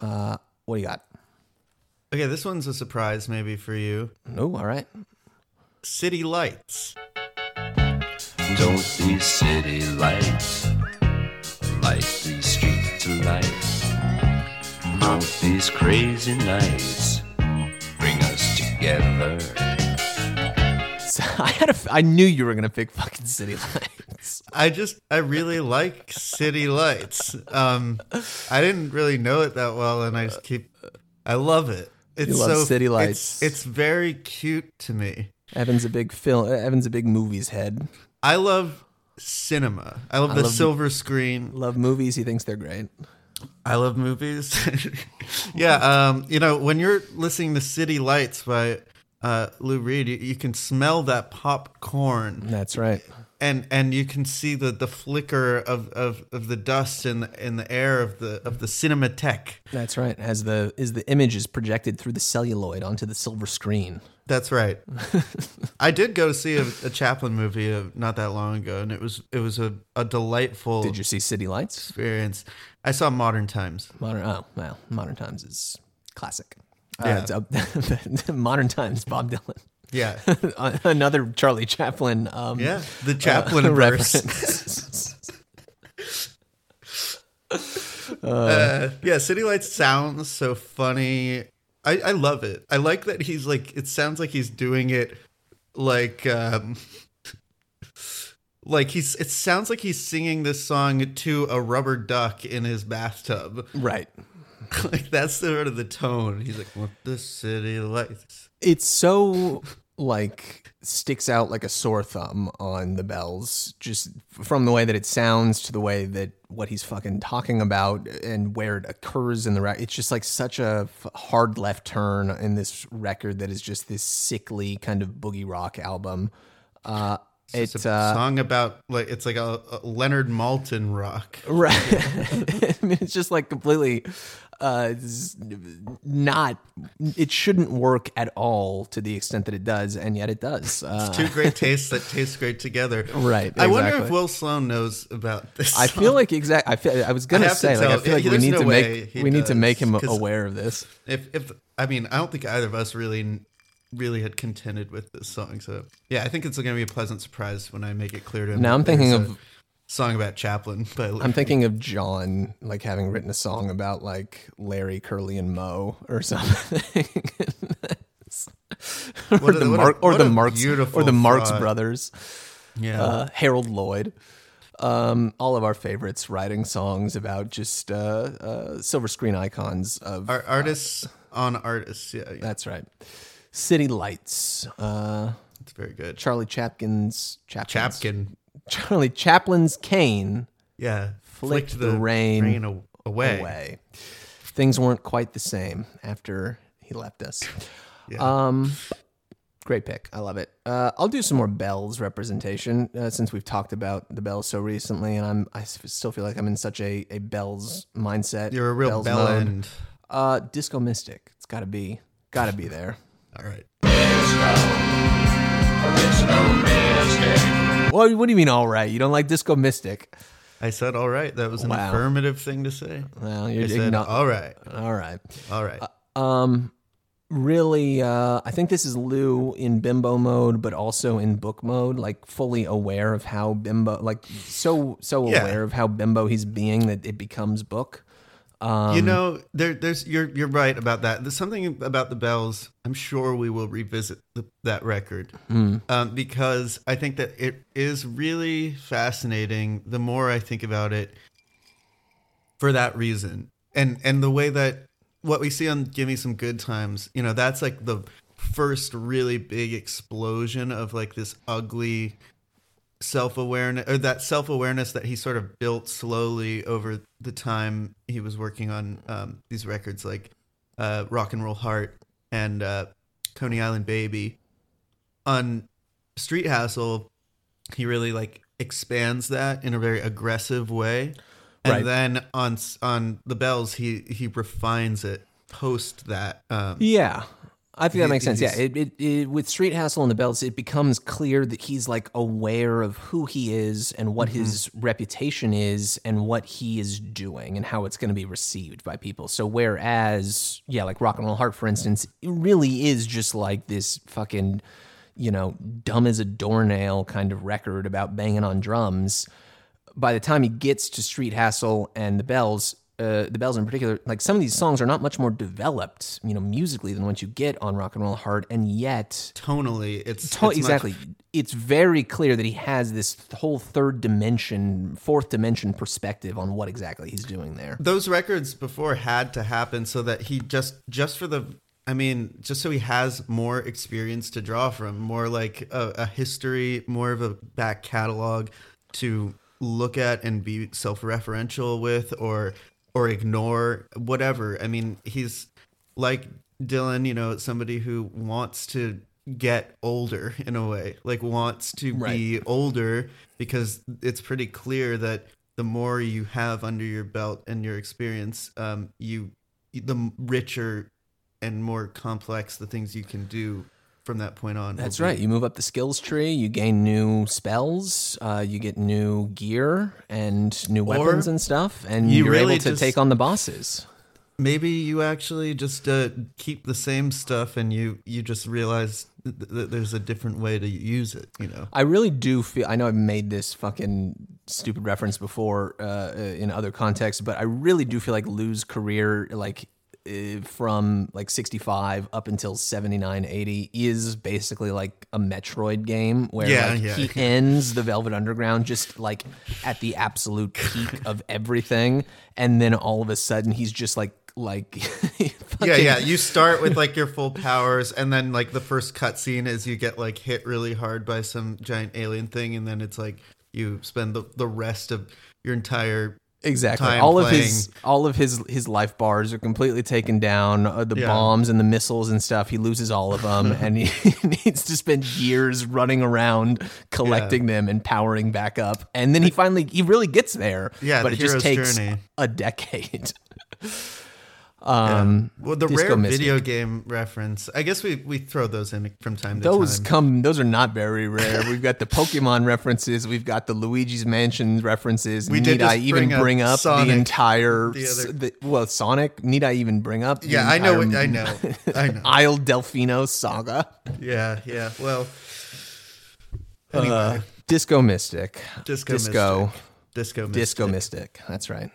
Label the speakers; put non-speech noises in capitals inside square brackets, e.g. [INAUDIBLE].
Speaker 1: Uh, what do you got?
Speaker 2: Okay, this one's a surprise maybe for you.
Speaker 1: Oh, all right.
Speaker 2: City Lights.
Speaker 3: Don't these city lights light these streets to life? Don't these crazy nights bring us together?
Speaker 1: So [LAUGHS] I had a, f- I knew you were gonna pick fucking City Lights.
Speaker 2: I just I really like City Lights. Um, I didn't really know it that well, and I just keep I love it. It's
Speaker 1: You love
Speaker 2: so
Speaker 1: City
Speaker 2: it's-
Speaker 1: Lights.
Speaker 2: It's, very cute to me.
Speaker 1: Evan's a big film. Evan's a big movies head.
Speaker 2: I love cinema. I love
Speaker 1: I
Speaker 2: the
Speaker 1: love-
Speaker 2: silver screen.
Speaker 1: Love movies. He thinks they're great.
Speaker 2: I love movies. [LAUGHS] yeah, um, you know, when you're listening to City Lights by uh, Lou Reed, you, you can smell that popcorn.
Speaker 1: That's right.
Speaker 2: And and you can see the the flicker of of, of the dust in the, in the air of the of the cinematheque.
Speaker 1: That's right. As the is the image is projected through the celluloid onto the silver screen.
Speaker 2: That's right. [LAUGHS] I did go see a, a Chaplin movie uh, not that long ago, and it was it was a, a delightful
Speaker 1: Did you see City Lights?
Speaker 2: experience. I saw Modern Times.
Speaker 1: Modern. Oh, well, Modern Times is classic.
Speaker 2: Yeah.
Speaker 1: Uh, it's, uh, [LAUGHS] Modern Times. Bob Dylan.
Speaker 2: Yeah, [LAUGHS]
Speaker 1: Another Charlie Chaplin. Um,
Speaker 2: yeah, the Chaplin
Speaker 1: uh, [LAUGHS] reference. [LAUGHS]
Speaker 2: Uh, yeah, City Lights sounds so funny. I, I love it. I like that he's like. It sounds like he's doing it like. um like he's it sounds like he's singing this song to a rubber duck in his bathtub
Speaker 1: right. [LAUGHS]
Speaker 2: like that's sort of the tone. He's like what the city lights.
Speaker 1: It's so like sticks out like a sore thumb on the bells just from the way that it sounds to the way that what he's fucking talking about and where it occurs in the record it's just like such a hard left turn in this record that is just this sickly kind of boogie rock album. Uh
Speaker 2: it's
Speaker 1: it's
Speaker 2: a
Speaker 1: uh
Speaker 2: song about like it's like a, a leonard maltin rock.
Speaker 1: Right. [LAUGHS] I mean, it's just like completely uh, not, it shouldn't work at all to the extent that it does, and yet it does. Uh,
Speaker 2: two great tastes that taste great together
Speaker 1: Right,
Speaker 2: i wonder if will sloan knows about this
Speaker 1: I feel like exactly. I feel. I was gonna
Speaker 2: I have to
Speaker 1: say like I feel like we need
Speaker 2: no
Speaker 1: to make we need to make him aware of this.
Speaker 2: if if i mean i don't think either of us really really had contended with this song so yeah i think it's going to be a pleasant surprise when i make it clear to him
Speaker 1: Now I'm thinking of-
Speaker 2: song about chaplin [LAUGHS] but
Speaker 1: I'm thinking of John like having written a song about like Larry, Curly, and Moe or [LAUGHS] something. or
Speaker 2: What
Speaker 1: the Mark or the Marx or the Marx
Speaker 2: thought.
Speaker 1: brothers.
Speaker 2: yeah
Speaker 1: uh, Harold Lloyd. Um, all of our favorites writing songs about just uh, uh, silver screen icons of.
Speaker 2: Ar- artists on artists yeah, yeah
Speaker 1: that's right. City Lights. Uh,
Speaker 2: it's very good
Speaker 1: Charlie Chapkin's Chapkin's,
Speaker 2: chapkin
Speaker 1: Charlie Chaplin's cane
Speaker 2: yeah
Speaker 1: Flicked the rain
Speaker 2: a- away,
Speaker 1: away. Things weren't quite the same after he left us. [LAUGHS]
Speaker 2: Yeah.
Speaker 1: Um, great pick. I love it. Uh, I'll do some more bells representation uh, since we've talked about the bells so recently, and I'm I s- still feel like I'm in such a, a bells mindset.
Speaker 2: you're a real
Speaker 1: bells
Speaker 2: bell
Speaker 1: mode.
Speaker 2: end
Speaker 1: Uh, Disco Mystic. It's got to be got to be there.
Speaker 2: all right
Speaker 1: What What do you mean? All right, you don't like Disco Mystic?
Speaker 2: i said all right that was an
Speaker 1: Wow.
Speaker 2: affirmative thing to say
Speaker 1: Well, you're
Speaker 2: i said
Speaker 1: igno-
Speaker 2: all right
Speaker 1: all right.
Speaker 2: all right
Speaker 1: Um, really, uh, I think this is Lou in bimbo mode, but also in book mode, like fully aware of how bimbo, like so so
Speaker 2: Yeah.
Speaker 1: aware of how bimbo he's being that it becomes book. Um,
Speaker 2: you know, there, there's you're you're right about that. There's something about the bells. I'm sure we will revisit the, that record
Speaker 1: Hmm.
Speaker 2: um, because I think that it is really fascinating. The more I think about it, for that reason, and and the way that what we see on "Give Me Some Good Times," you know, that's like the first really big explosion of like this ugly self-awareness or that self-awareness that he sort of built slowly over the time he was working on um, these records like uh, rock and roll heart and uh, coney island baby on street hassle he really like expands that in a very aggressive way and
Speaker 1: Right.
Speaker 2: then on on the bells he he refines it post that um,
Speaker 1: yeah. I think that makes sense. Yeah, it, it, it, with Street Hassle and the Bells, it becomes clear that he's like aware of who he is and what
Speaker 2: Mm-hmm.
Speaker 1: his reputation is and what he is doing and how it's going to be received by people. So whereas, yeah, like Rock and Roll Heart, for instance, it really is just like this fucking, you know, dumb as a doornail kind of record about banging on drums. By the time he gets to Street Hassle and the Bells, uh, the bells in particular, like some of these songs are not much more developed, you know, musically than what you get on Rock and Roll Heart, and yet,
Speaker 2: tonally, it's,
Speaker 1: to-
Speaker 2: it's much-
Speaker 1: exactly, it's very clear that he has this whole third dimension, fourth dimension perspective on what exactly he's doing there.
Speaker 2: those records before had to happen so that he just just for the I mean, just so he has more experience to draw from, more like a, a history, more of a back catalog to look at and be self-referential with, or or ignore whatever. I mean, he's like Dylan, you know, somebody who wants to get older in a way, like wants to be older because it's pretty clear that the more you have under your belt and your experience, um, you the richer and more complex the things you can do from that point on.
Speaker 1: That's right. You move up the skills tree, you gain new spells, uh, you get new gear and new weapons and stuff, and
Speaker 2: you
Speaker 1: you're
Speaker 2: really
Speaker 1: able to
Speaker 2: just-
Speaker 1: take on the bosses.
Speaker 2: Maybe you actually just uh, keep the same stuff, and you you just realize that there's a different way to use it. You know.
Speaker 1: I really do feel. I know I've made this fucking stupid reference before uh, in other contexts, but I really do feel like Lou's career, like uh, Eh, from like 65 up until 79, 80, is basically like a Metroid game where
Speaker 2: Yeah,
Speaker 1: like,
Speaker 2: yeah.
Speaker 1: he ends the Velvet Underground just like at the absolute [LAUGHS] peak of everything, and then all of a sudden he's just like like [LAUGHS]
Speaker 2: Yeah, yeah. You start with like your full powers, and then like the first cutscene is you get like hit really hard by some giant alien thing, and then it's like you spend the, the rest of your entire
Speaker 1: Exactly.
Speaker 2: time
Speaker 1: all of his all of his his life bars are completely taken down. Uh, the
Speaker 2: Yeah.
Speaker 1: bombs and the missiles and stuff, he loses all of them, [LAUGHS] and he [LAUGHS] needs to spend years running around collecting them and powering back up. And then he finally he really gets there.
Speaker 2: Yeah,
Speaker 1: but
Speaker 2: the
Speaker 1: it just takes
Speaker 2: journey.
Speaker 1: a decade. Um,
Speaker 2: well the
Speaker 1: Disco
Speaker 2: rare
Speaker 1: Mystic.
Speaker 2: video game reference. I guess we we throw those in from time to
Speaker 1: those
Speaker 2: time.
Speaker 1: come those are not very rare. We've got the Pokemon references, we've got the Luigi's Mansion references.
Speaker 2: We
Speaker 1: Need
Speaker 2: did
Speaker 1: I even
Speaker 2: bring up
Speaker 1: bring up
Speaker 2: Sonic
Speaker 1: the entire
Speaker 2: the other-
Speaker 1: the, well Sonic? Need I even bring up? the
Speaker 2: yeah, I know. What, I know. I know. [LAUGHS]
Speaker 1: Isle Delfino saga.
Speaker 2: Yeah, yeah. Well, anyway,
Speaker 1: Uh, Disco Mystic.
Speaker 2: Disco
Speaker 1: Disco.
Speaker 2: Mystic. Disco Mystic.
Speaker 1: Disco Mystic. That's right.